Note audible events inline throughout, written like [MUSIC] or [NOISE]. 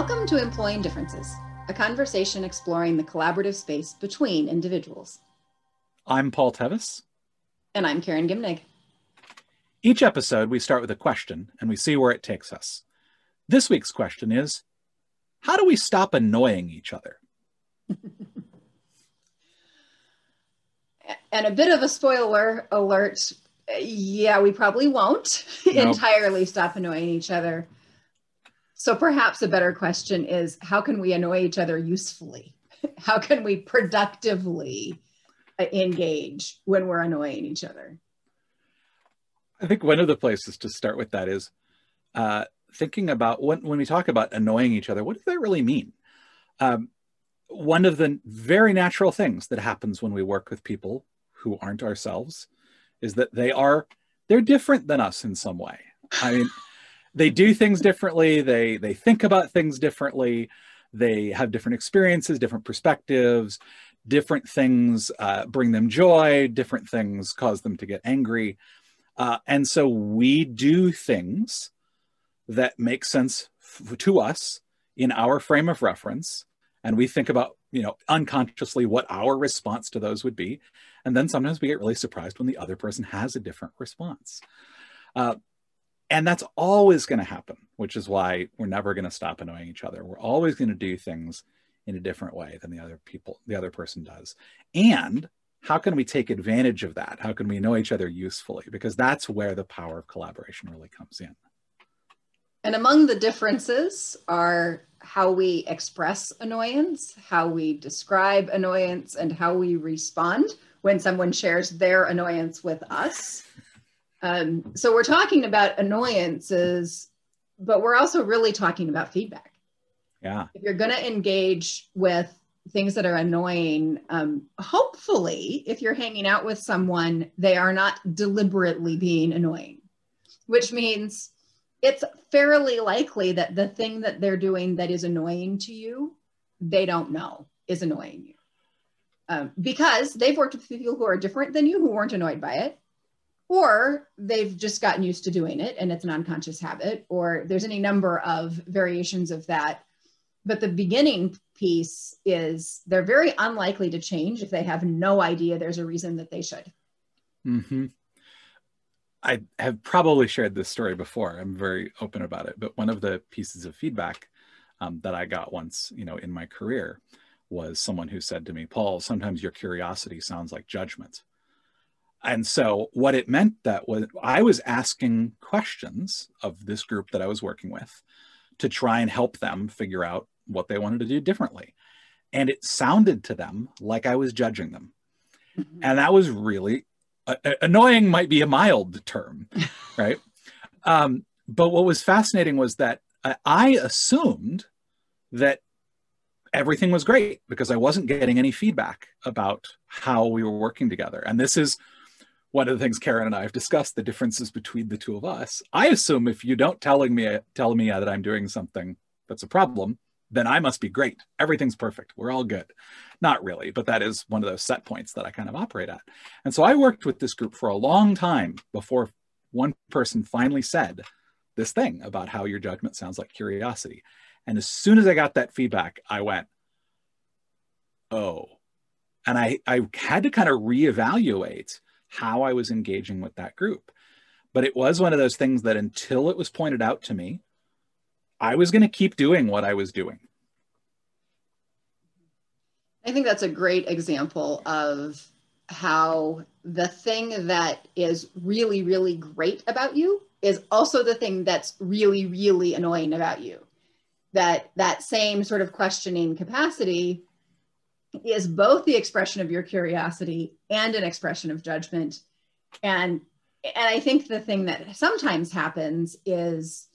Welcome to Employing Differences, a conversation exploring the collaborative space between individuals. I'm Paul Tevis. And I'm Karen Gimnig. Each episode, we start with a question and we see where it takes us. This week's question is How do we stop annoying each other? [LAUGHS] and a bit of a spoiler alert yeah, we probably won't [LAUGHS] nope. entirely stop annoying each other. So perhaps a better question is how can we annoy each other usefully? [LAUGHS] How can we productively uh, engage when we're annoying each other? I think one of the places to start with that is uh, thinking about when, when we talk about annoying each other, what does that really mean? Um, one of the very natural things that happens when we work with people who aren't ourselves is that they are they're different than us in some way. I mean, they do things differently. They they think about things differently. They have different experiences, different perspectives. Different things uh, bring them joy. Different things cause them to get angry. Uh, and so we do things that make sense f- to us in our frame of reference, and we think about you know unconsciously what our response to those would be and then sometimes we get really surprised when the other person has a different response uh, and that's always going to happen which is why we're never going to stop annoying each other. We're always going to do things in a different way than the other people the other person does. And how can we take advantage of that? How can we know each other usefully? Because that's where the power of collaboration really comes in. And among the differences are how we express annoyance, how we describe annoyance, and how we respond when someone shares their annoyance with us. Um, so we're talking about annoyances, but we're also really talking about feedback. Yeah. If you're going to engage with things that are annoying, um, hopefully, if you're hanging out with someone, they are not deliberately being annoying, which means it's fairly likely that the thing that they're doing that is annoying to you, they don't know is annoying you. Um, because they've worked with people who are different than you who weren't annoyed by it, or they've just gotten used to doing it and it's an unconscious habit, or there's any number of variations of that. But the beginning piece is they're very unlikely to change if they have no idea there's a reason that they should. Mm-hmm. I have probably shared this story before. I'm very open about it. But one of the pieces of feedback um, that I got once, you know, in my career was someone who said to me, Paul, sometimes your curiosity sounds like judgment. And so what it meant that was I was asking questions of this group that I was working with to try and help them figure out what they wanted to do differently. And it sounded to them like I was judging them. Mm-hmm. And that was really uh, annoying might be a mild term, [LAUGHS] right? um, but what was fascinating was that I assumed that everything was great because I wasn't getting any feedback about how we were working together. And this is one of the things Karen and I have discussed the differences between the two of us. I assume if you don't telling me telling me that I'm doing something that's a problem, then I must be great. Everything's perfect. We're all good. Not really, but that is one of those set points that I kind of operate at. And so I worked with this group for a long time before one person finally said this thing about how your judgment sounds like curiosity. And as soon as I got that feedback, I went, oh. And I, I had to kind of reevaluate how I was engaging with that group. But it was one of those things that until it was pointed out to me, I was going to keep doing what I was doing. I think that's a great example of how the thing that is really, really great about you is also the thing that's really, really annoying about you. That that same sort of questioning capacity is both the expression of your curiosity and an expression of judgment. And and I think the thing that sometimes happens is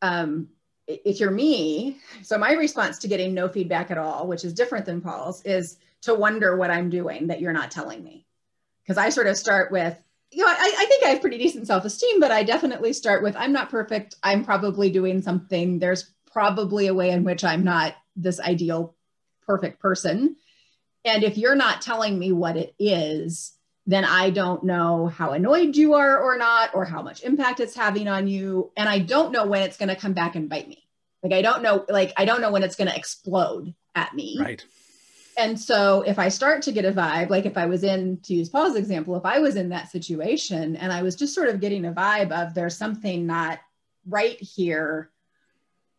um, if you're me, so my response to getting no feedback at all, which is different than Paul's, is to wonder what I'm doing that you're not telling me. Because I sort of start with, you know, I, I think I have pretty decent self esteem, but I definitely start with, I'm not perfect. I'm probably doing something. There's probably a way in which I'm not this ideal, perfect person. And if you're not telling me what it is, then I don't know how annoyed you are or not, or how much impact it's having on you. And I don't know when it's going to come back and bite me. Like I don't know, like I don't know when it's going to explode at me. Right. And so if I start to get a vibe, like if I was in, to use Paul's example, if I was in that situation and I was just sort of getting a vibe of there's something not right here,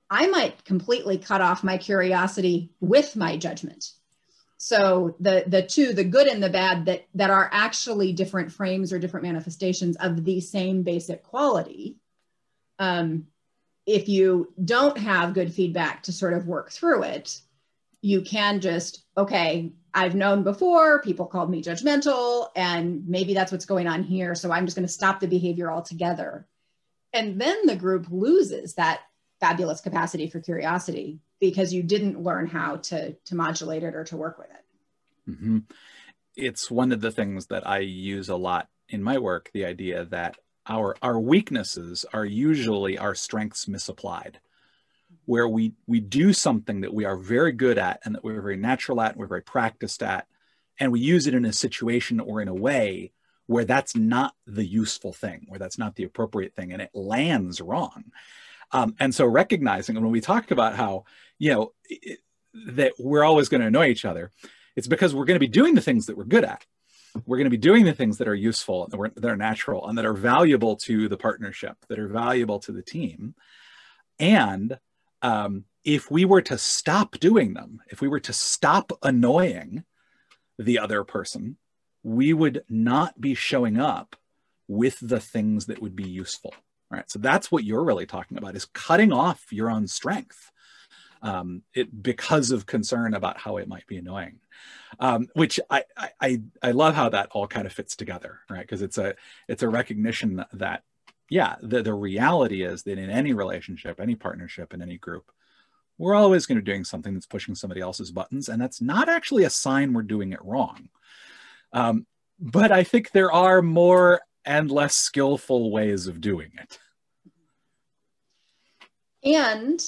I might completely cut off my curiosity with my judgment. So the the two, the good and the bad that that are actually different frames or different manifestations of the same basic quality. Um, if you don't have good feedback to sort of work through it, you can just, okay, I've known before, people called me judgmental, and maybe that's what's going on here. So I'm just going to stop the behavior altogether. And then the group loses that fabulous capacity for curiosity because you didn't learn how to, to modulate it or to work with it. Mm-hmm. It's one of the things that I use a lot in my work the idea that our, our weaknesses are usually our strengths misapplied where we we do something that we are very good at and that we're very natural at and we're very practiced at and we use it in a situation or in a way where that's not the useful thing where that's not the appropriate thing and it lands wrong um, and so recognizing when we talk about how you know it, that we're always going to annoy each other it's because we're going to be doing the things that we're good at we're going to be doing the things that are useful that, that are natural and that are valuable to the partnership that are valuable to the team and um, if we were to stop doing them, if we were to stop annoying the other person, we would not be showing up with the things that would be useful. Right. So that's what you're really talking about is cutting off your own strength um, it, because of concern about how it might be annoying. Um, which I, I I love how that all kind of fits together, right? Because it's a it's a recognition that, yeah, the, the reality is that in any relationship, any partnership, in any group, we're always going to be doing something that's pushing somebody else's buttons. And that's not actually a sign we're doing it wrong. Um, but I think there are more and less skillful ways of doing it. And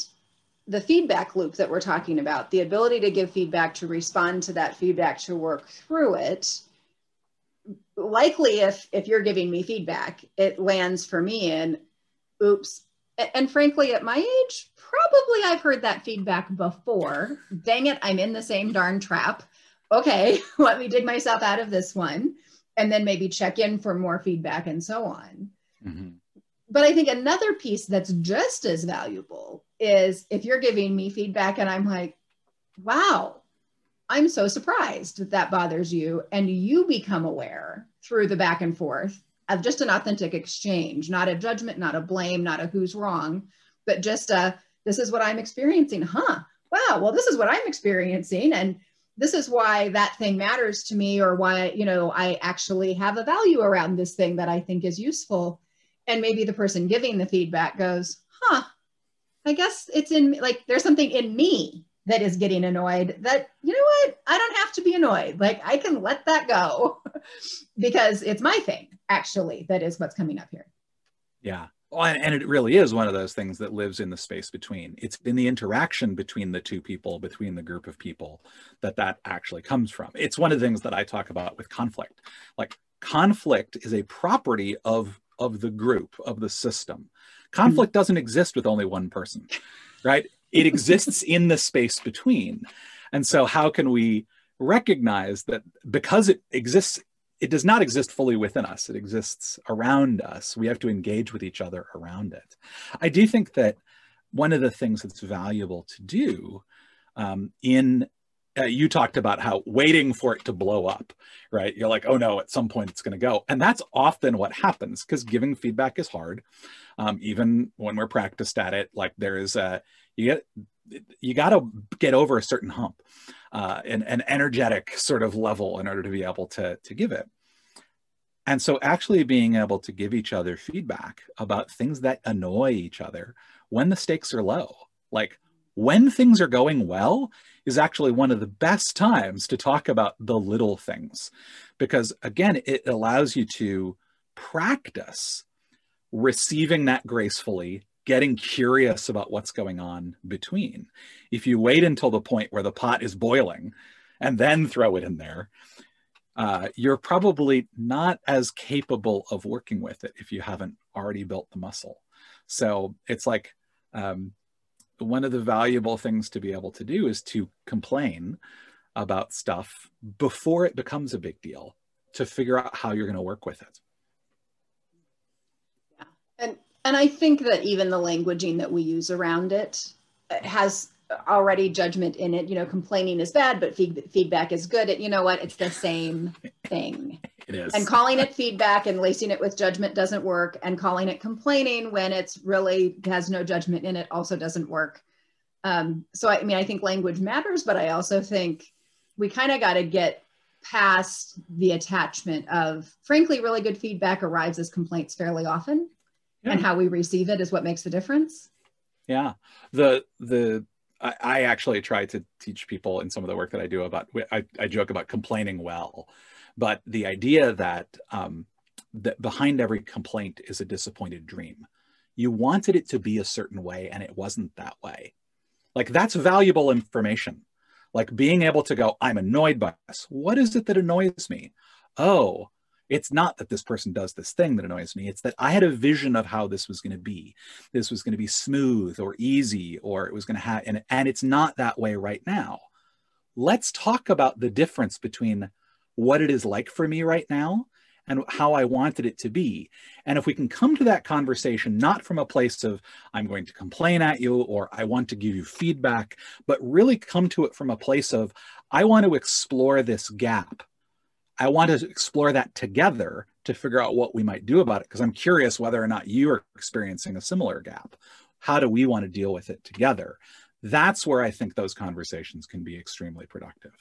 the feedback loop that we're talking about, the ability to give feedback, to respond to that feedback, to work through it, likely if if you're giving me feedback it lands for me in oops. And frankly at my age probably i've heard that feedback before. Dang it i'm in the same darn trap. Okay [LAUGHS] let me dig myself out of this one and then maybe check in for more feedback and so on mm-hmm. but i think another piece that's just as valuable is if you're giving me feedback and i'm like wow I'm so surprised that that bothers you. And you become aware through the back and forth of just an authentic exchange, not a judgment, not a blame, not a who's wrong, but just a this is what I'm experiencing. Huh. Wow. Well, this is what I'm experiencing. And this is why that thing matters to me or why, you know, I actually have a value around this thing that I think is useful. And maybe the person giving the feedback goes, huh, I guess it's in like there's something in me that is getting annoyed that you know what? I don't have to be annoyed. Like i can let that go [LAUGHS] because it's my thing actually that is what's coming up here. Yeah well, and it really is one of those things that lives in the space between. It's in the interaction between the two people between the group of people that that actually comes from. It's one of the things that i talk about with conflict. Like conflict is a property of of the group of the system. Conflict mm-hmm. doesn't exist with only one person right? It exists [LAUGHS] in the space between. And so, how can we recognize that because it exists, it does not exist fully within us, it exists around us. We have to engage with each other around it. I do think that one of the things that's valuable to do um, in uh, you talked about how waiting for it to blow up, right? You're like, oh no, at some point it's going to go. And that's often what happens because giving feedback is hard. Um, even when we're practiced at it, like there is a, you get you got to get over a certain hump uh, an, an energetic sort of level in order to be able to to give it. And so actually being able to give each other feedback about things that annoy each other when the stakes are low like when things are going well is actually one of the best times to talk about the little things because again it allows you to practice receiving that gracefully getting curious about what's going on between. If you wait until the point where the pot is boiling and then throw it in there, uh, you're probably not as capable of working with it if you haven't already built the muscle. So it's like um, one of the valuable things to be able to do is to complain about stuff before it becomes a big deal to figure out how you're going to work with it. Yeah. And and I think that even the languaging that we use around it has already judgment in it. You know, complaining is bad, but feed, feedback is good. It, you know what? It's the same thing. it is. And calling it feedback and lacing it with judgment doesn't work. And calling it complaining when it's really has no judgment in it also doesn't work. Um, so I mean, I think language matters, but I also think we kind of got to get past the attachment of, frankly, really good feedback arrives as complaints fairly often, yeah. and how we receive it is what makes the difference. Yeah, the the I, I, actually try to teach people in some of the work that I do about. I, I joke about complaining well, but the idea that um, that behind every complaint is a disappointed dream. You wanted it to be a certain way, and it wasn't that way. Like that's valuable information like being able to go, I'm annoyed by this. What is it that annoys me? Oh, it's not that this person does this thing that annoys me. It's that I had a vision of how this was going to be. This was going to be smooth or easy, or it was going to have, and, and it's not that way right now. Let's talk about the difference between what it is like for me right now and how I wanted it to be. And if we can come to that conversation, not from a place of, I'm going to complain at you or I want to give you feedback, but really come to it from a place of, I want to explore this gap. I want to explore that together to figure out what we might do about it because I'm curious whether or not you are experiencing a similar gap. How do we want to deal with it together? That's where I think those conversations can be extremely productive.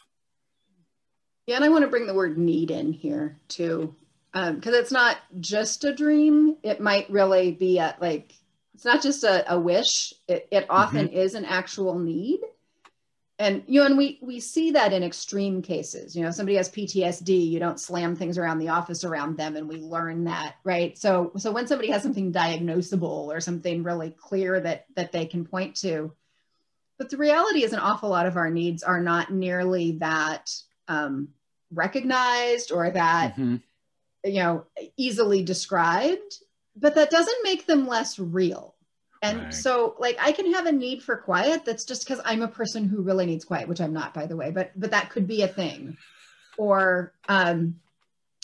Yeah, and I want to bring the word need in here too because um, it's not just a dream it might really be a like it's not just a, a wish it, it often mm-hmm. is an actual need and you know and we we see that in extreme cases. You know somebody has ptsd you don't slam things around the office around them and we learn that right? So so when somebody has something diagnosable or something really clear that that they can point to but the reality is an awful lot of our needs are not nearly that um, recognized or that mm-hmm. you know easily described but that doesn't make them less real and right. so like i can have a need for quiet that's just because i'm a person who really needs quiet which i'm not by the way but but that could be a thing or um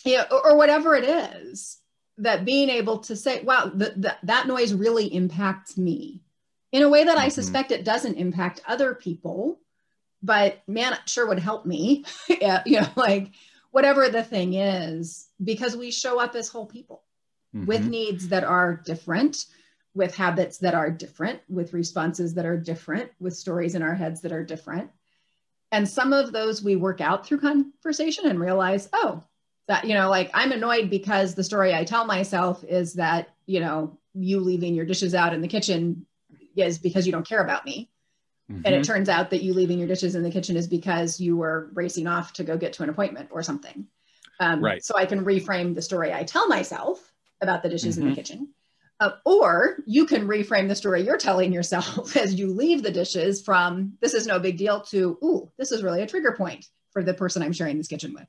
yeah or, or whatever it is that being able to say wow the, the, that noise really impacts me in a way that mm-hmm. i suspect it doesn't impact other people but man it sure would help me [LAUGHS] yeah, you know like whatever the thing is, because we show up as whole people mm-hmm. with needs that are different, with habits that are different, with responses that are different, with stories in our heads that are different. And some of those we work out through conversation and realize, oh, that, you know, like I'm annoyed because the story I tell myself is that, you know, you leaving your dishes out in the kitchen is because you don't care about me. Mm-hmm. And it mm-hmm. turns out that you leaving your dishes in the kitchen is because you were racing off to go get to an appointment or something. Um, right. So I can reframe the story I tell myself about the dishes mm-hmm. in the mm-hmm. kitchen. Uh, or you can reframe the story you're telling yourself [LAUGHS] as you leave the dishes from this is no big deal to, ooh, this is really a trigger point for the person I'm sharing this kitchen with.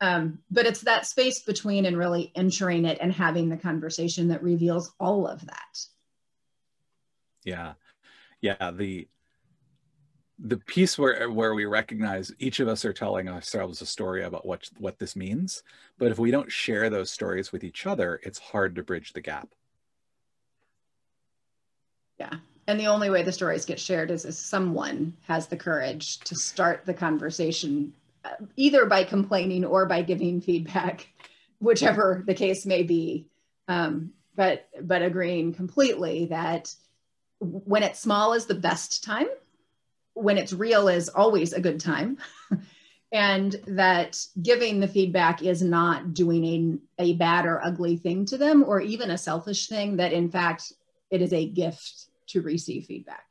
Um, but it's that space between and really entering it and having the conversation that reveals all of that. Yeah. Yeah. The, the piece where where we recognize each of us are telling ourselves a story about what what this means but if we don't share those stories with each other it's hard to bridge the gap yeah and the only way the stories get shared is if someone has the courage to start the conversation uh, either by complaining or by giving feedback [LAUGHS] whichever the case may be um, but but agreeing completely that when it's small is the best time when it's real is always a good time. [LAUGHS] and that giving the feedback is not doing a, a bad or ugly thing to them or even a selfish thing, that in fact, it is a gift to receive feedback.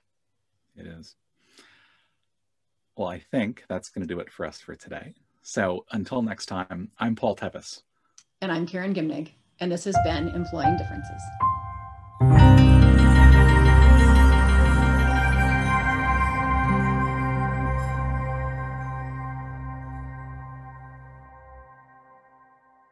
It is. Well, I think that's going to do it for us for today. So until next time, I'm Paul Tevis. And I'm Karen Gimnig. And this has been Employing Differences.